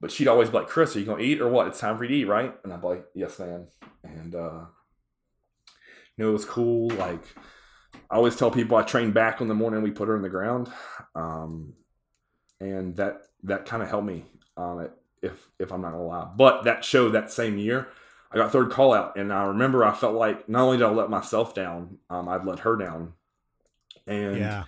Speaker 2: but she'd always be like, Cris, are you gonna eat or what? It's time for you to eat, right? And I'd be like, Yes, man. And uh you know, it was cool. Like I always tell people I train back on the morning we put her in the ground. Um and that that kind of helped me um if if I'm not gonna lie. But that show that same year, I got third call out and I remember I felt like not only did I let myself down, um, I'd let her down. And yeah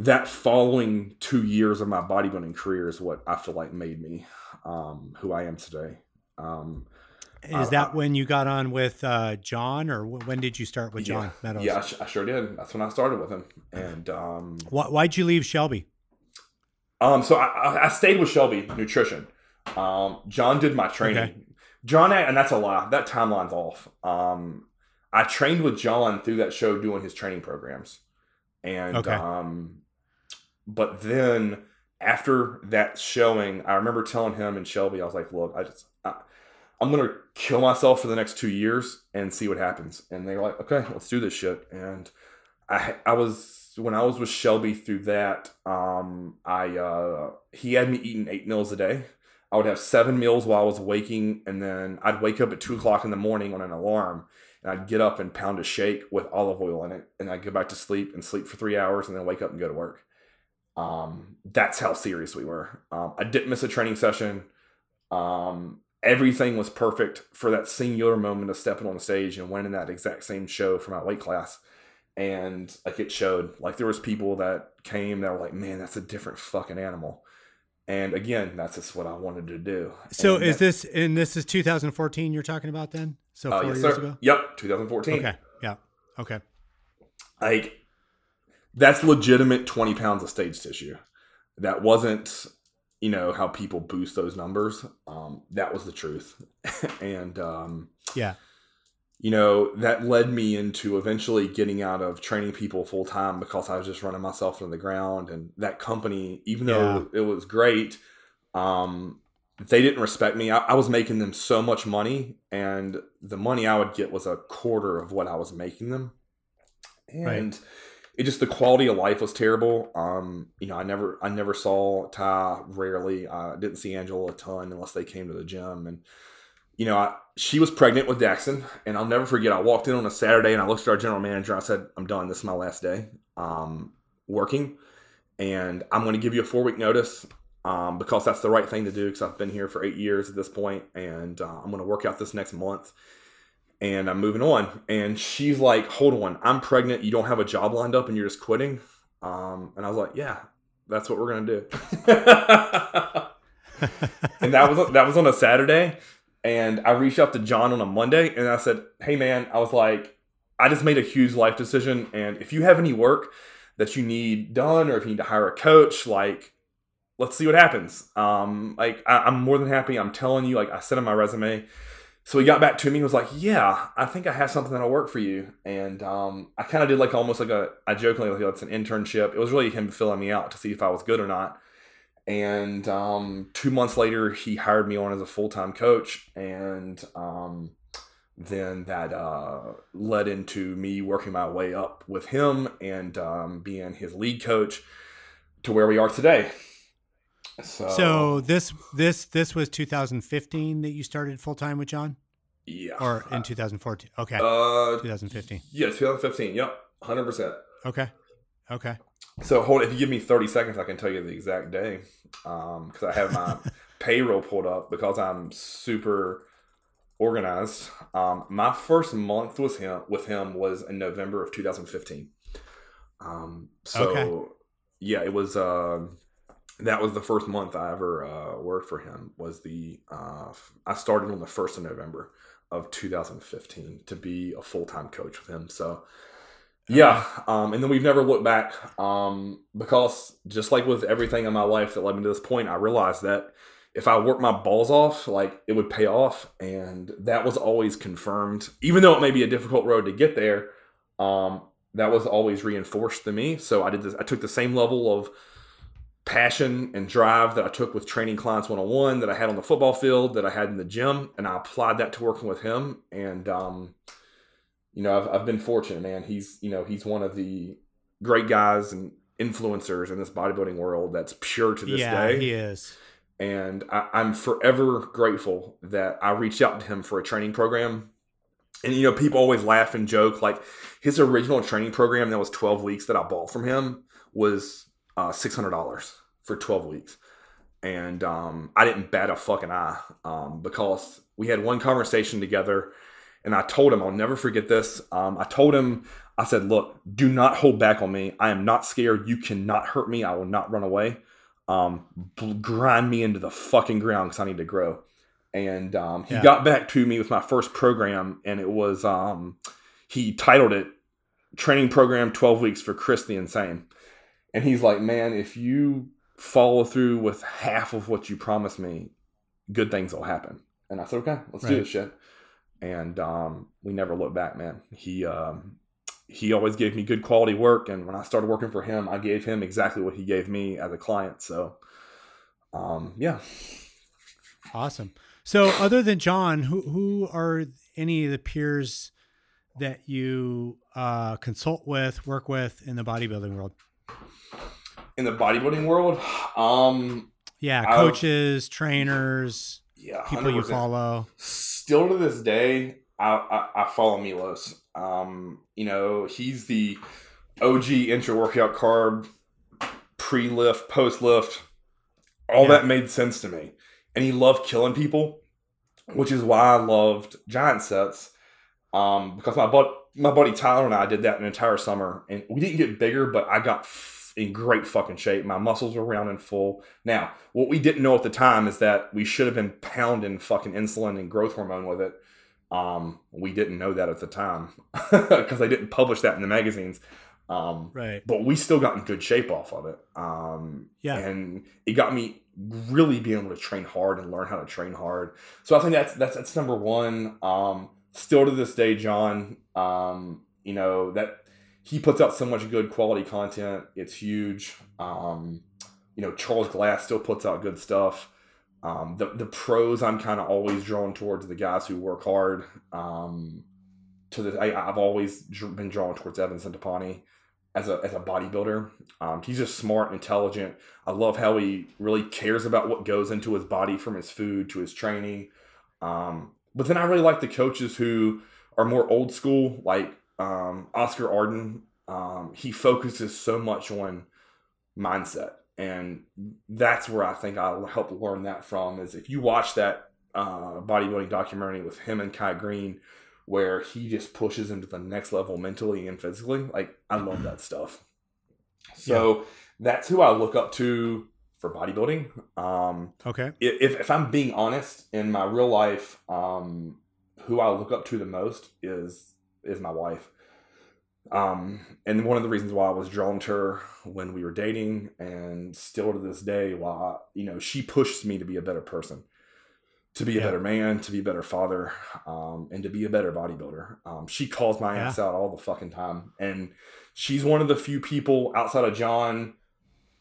Speaker 2: that following two years of my bodybuilding career is what I feel like made me um, who I am today. Um,
Speaker 1: is I, that I, when you got on with uh, John, or when did you start with John
Speaker 2: yeah,
Speaker 1: Meadows?
Speaker 2: Yeah, I, sh- I, sure did. That's when I started with him. And um,
Speaker 1: why, why'd you leave Shelby?
Speaker 2: Um, so I, I stayed with Shelby Nutrition. Um, John did my training. Okay. John, and that's a lie. That timeline's off. Um, I trained with John through that show doing his training programs, and okay. um, but then after that showing, I remember telling him and Shelby, I was like, look, I just, I, I'm going to kill myself for the next two years and see what happens. And they were like, okay, let's do this shit. And I, I was, when I was with Shelby through that, um, I, uh, he had me eating eight meals a day. I would have seven meals while I was waking, and then I'd wake up at two o'clock in the morning on an alarm, and I'd get up and pound a shake with olive oil in it, and I'd go back to sleep and sleep for three hours, and then wake up and go to work. Um, that's how serious we were. Um, I didn't miss a training session. Um, everything was perfect for that singular moment of stepping on the stage and winning that exact same show for my weight class. And like it showed, like there was people that came that were like, "Man, that's a different fucking animal." And again, that's just what I wanted to do.
Speaker 1: So
Speaker 2: and
Speaker 1: is this and this is 2014 you're talking about then? So uh, four yes, years sir. ago.
Speaker 2: Yep, 2014.
Speaker 1: Okay. Yeah. Okay.
Speaker 2: Like that's legitimate 20 pounds of stage tissue. That wasn't, you know, how people boost those numbers. Um, that was the truth. and, um,
Speaker 1: yeah,
Speaker 2: you know, that led me into eventually getting out of training people full time because I was just running myself into the ground. And that company, even though it was great, um, they didn't respect me. I, I, was making them so much money, and the money I would get was a quarter of what I was making them. And right it just the quality of life was terrible. Um, you know, I never I never saw Ty rarely. I didn't see Angela a ton unless they came to the gym. And you know, I, she was pregnant with Daxton, and I'll never forget. I walked in on a Saturday and I looked at our general manager. I said, "I'm done. This is my last day um, working." and I'm going to give you a four week notice um, because that's the right thing to do because I've been here for eight years at this point, and uh, I'm going to work out this next month, and I'm moving on. And she's like, "Hold on, I'm pregnant. You don't have a job lined up, and you're just quitting." Um, and I was like, "Yeah, that's what we're going to do." and that was that was on a Saturday, and I reached out to John on a Monday, and I said, "Hey, man," I was like, "I just made a huge life decision, and if you have any work." that you need done or if you need to hire a coach like let's see what happens. Um, like I, am more than happy. I'm telling you, like I sent him my resume. So he got back to me and was like, "Yeah, I think I have something that'll work for you." And um, I kind of did like almost like a I jokingly like it's an internship. It was really him filling me out to see if I was good or not. And um, two months later, he hired me on as a full time coach, and um, then that uh, led into me working my way up with him and um, being his lead coach to where we are today.
Speaker 1: So, so this this this was 2015 that you started full time with John.
Speaker 2: Yeah.
Speaker 1: Or in 2014. Okay. Uh, 2015.
Speaker 2: Yeah, 2015. Yep. 100. percent
Speaker 1: Okay. Okay.
Speaker 2: So hold. If you give me 30 seconds, I can tell you the exact day. Um, because I have my payroll pulled up because I'm super organized. Um, my first month with him with him was in November of 2015. Um, so okay. yeah, it was. Uh, that was the first month I ever uh, worked for him. Was the uh, I started on the first of November of 2015 to be a full time coach with him. So yeah, um, and then we've never looked back um, because just like with everything in my life that led me to this point, I realized that if I worked my balls off, like it would pay off, and that was always confirmed. Even though it may be a difficult road to get there, um, that was always reinforced to me. So I did this. I took the same level of passion and drive that I took with training clients one on one, that I had on the football field, that I had in the gym, and I applied that to working with him. And um, you know, I've I've been fortunate, man. He's you know he's one of the great guys and influencers in this bodybuilding world that's pure to this
Speaker 1: yeah,
Speaker 2: day.
Speaker 1: he is.
Speaker 2: And I, I'm forever grateful that I reached out to him for a training program. And you know, people always laugh and joke like his original training program that was 12 weeks that I bought from him was uh, six hundred dollars for twelve weeks, and um, I didn't bat a fucking eye um, because we had one conversation together, and I told him I'll never forget this. Um, I told him I said, "Look, do not hold back on me. I am not scared. You cannot hurt me. I will not run away. Um, grind me into the fucking ground because I need to grow." And um, he yeah. got back to me with my first program, and it was um, he titled it "Training Program 12 Weeks for Cris the Insane." And he's like, man, if you follow through with half of what you promised me, good things will happen. And I said, okay, let's right. do this shit. And um, we never looked back, man. He um, he always gave me good quality work, and when I started working for him, I gave him exactly what he gave me as a client. So, um, yeah.
Speaker 1: Awesome. So, other than John, who who are any of the peers that you uh, consult with, work with in the bodybuilding world?
Speaker 2: In the bodybuilding world. Um,
Speaker 1: yeah, coaches, I've, trainers,
Speaker 2: yeah,
Speaker 1: people you follow.
Speaker 2: Still to this day, I, I, I follow Milos. Um, you know, he's the OG intra workout carb, pre lift, post lift. All yeah. that made sense to me, and he loved killing people, which is why I loved giant sets. Um, because my buddy, my buddy Tyler and I did that an entire summer, and we didn't get bigger, but I got in great fucking shape. My muscles were round and full. Now, what we didn't know at the time is that we should have been pounding fucking insulin and growth hormone with it. Um, we didn't know that at the time because they didn't publish that in the magazines. Um,
Speaker 1: right.
Speaker 2: But we still got in good shape off of it. Um,
Speaker 1: yeah.
Speaker 2: And it got me really being able to train hard and learn how to train hard. So I think that's that's that's number one. Um, still to this day, John. Um, you know that he puts out so much good quality content. It's huge. Um, you know, Charles Glass still puts out good stuff. Um, the the pros, I'm kind of always drawn towards the guys who work hard. Um, to the, I, have always been drawn towards Evan Centopani as a as a bodybuilder. Um, he's just smart and intelligent. I love how he really cares about what goes into his body from his food to his training. Um, but then I really like the coaches who are more old school, like um, Oscar Ardon, um, he focuses so much on mindset. And that's where I think I helped learn that from is if you watch that uh, bodybuilding documentary with him and Kai Greene, where he just pushes him to the next level mentally and physically, like I love that stuff. So yeah. that's who I look up to for bodybuilding. Um,
Speaker 1: okay.
Speaker 2: If, if I'm being honest in my real life, um, who I look up to the most is is my wife. Um, and one of the reasons why I was drawn to her when we were dating, and still to this day, why you know she pushes me to be a better person, to be a yeah. better man, to be a better father, um, and to be a better bodybuilder. Um, she calls my yeah. ass out all the fucking time, and she's one of the few people outside of John,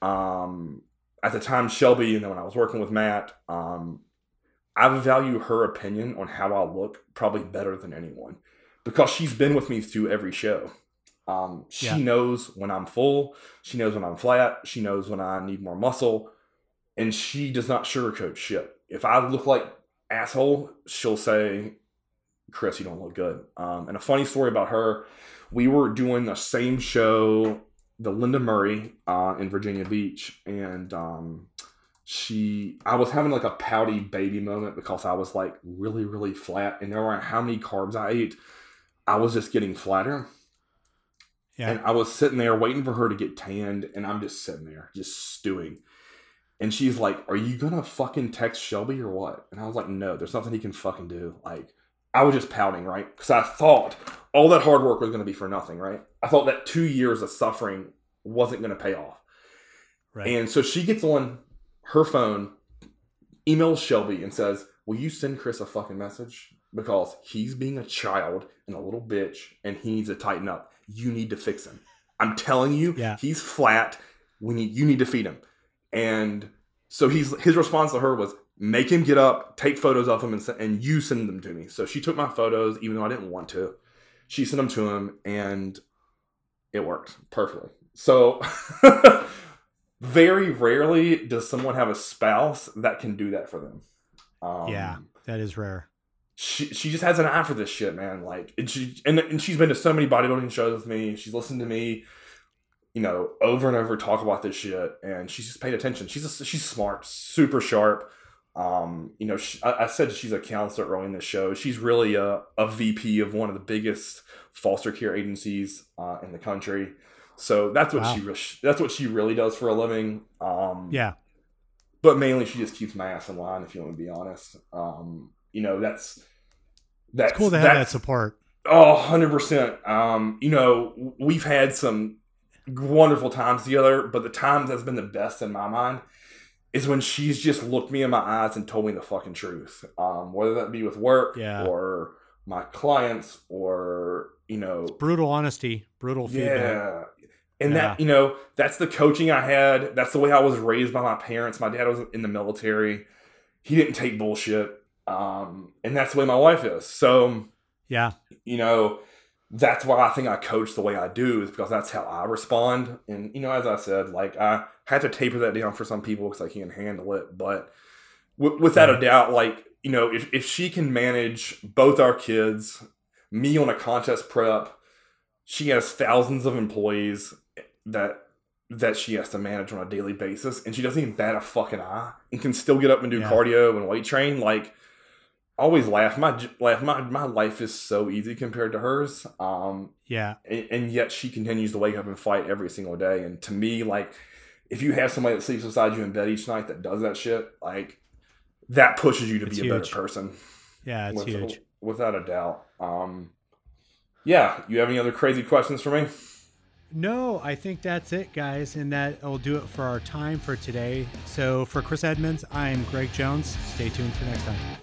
Speaker 2: um, at the time Shelby, and then when I was working with Matt, um, I value her opinion on how I look probably better than anyone because she's been with me through every show. Um, she yeah. knows when I'm full. She knows when I'm flat. She knows when I need more muscle, and she does not sugarcoat shit. If I look like asshole, she'll say, "Cris, you don't look good." Um, and a funny story about her: we were doing the same show, the Linda Murray uh, in Virginia Beach, and um, she, I was having like a pouty baby moment because I was like really, really flat, and there were how many carbs I ate. I was just getting flatter yeah. And I was sitting there waiting for her to get tanned, and I'm just sitting there, just stewing. And she's like, Are you gonna fucking text Shelby or what? And I was like, No, there's nothing he can fucking do. Like, I was just pouting, right? Because I thought all that hard work was gonna be for nothing, right? I thought that two years of suffering wasn't gonna pay off. Right. And so she gets on her phone, emails Shelby, and says, Will you send Cris a fucking message? Because he's being a child and a little bitch and he needs to tighten up you need to fix him. I'm telling you, yeah. he's flat. We need you need to feed him. And so he's his response to her was make him get up, take photos of him, and, and you send them to me. So she took my photos, even though I didn't want to. She sent them to him, and it worked perfectly. So very rarely does someone have a spouse that can do that for them.
Speaker 1: Um, yeah, that is rare
Speaker 2: she she just has an eye for this shit, man. Like, and she and, and she's been to so many bodybuilding shows with me. She's listened to me, you know, over and over talk about this shit, and she's just paid attention. She's a, she's smart, super sharp. Um, you know, she, I, I, said she's a counselor early in the show. She's really a, a VP of one of the biggest foster care agencies uh, in the country. So that's what wow. she that's what she really does for a living. Um,
Speaker 1: yeah.
Speaker 2: But mainly, she just keeps my ass in line. If you want to be honest, um, you know that's
Speaker 1: that's it's cool to have that support.
Speaker 2: Oh, 100%. Um, you know, we've had some wonderful times together, but the times that's been the best in my mind is when she's just looked me in my eyes and told me the fucking truth. Um, whether that be with work yeah. or my clients or, you know,
Speaker 1: it's brutal honesty, brutal feedback.
Speaker 2: Yeah. And yeah. that, you know, that's the coaching I had. That's the way I was raised by my parents. My dad was in the military. He didn't take bullshit. Um, and that's the way my wife is. So,
Speaker 1: yeah,
Speaker 2: you know, that's why I think I coach the way I do is because that's how I respond. And, you know, as I said, like I had to taper that down for some people because I can't handle it. But w- without a doubt, like, you know, if, if she can manage both our kids, me on a contest prep, she has thousands of employees that that she has to manage on a daily basis and she doesn't even bat a fucking eye and can still get up and do yeah. cardio and weight train like always laugh. My laugh. My my life is so easy compared to hers. Um,
Speaker 1: yeah,
Speaker 2: and, and, yet she continues to wake up and fight every single day. And to me, like, if you have somebody that sleeps beside you in bed each night that does that shit, like, that pushes you to it's be a better person.
Speaker 1: Yeah, it's with, huge,
Speaker 2: without a doubt. Um, yeah, you have any other crazy questions for me?
Speaker 1: No, I think that's it, guys, and that will do it for our time for today. So, for Cris Edmonds, I'm Greg Jones. Stay tuned for next time.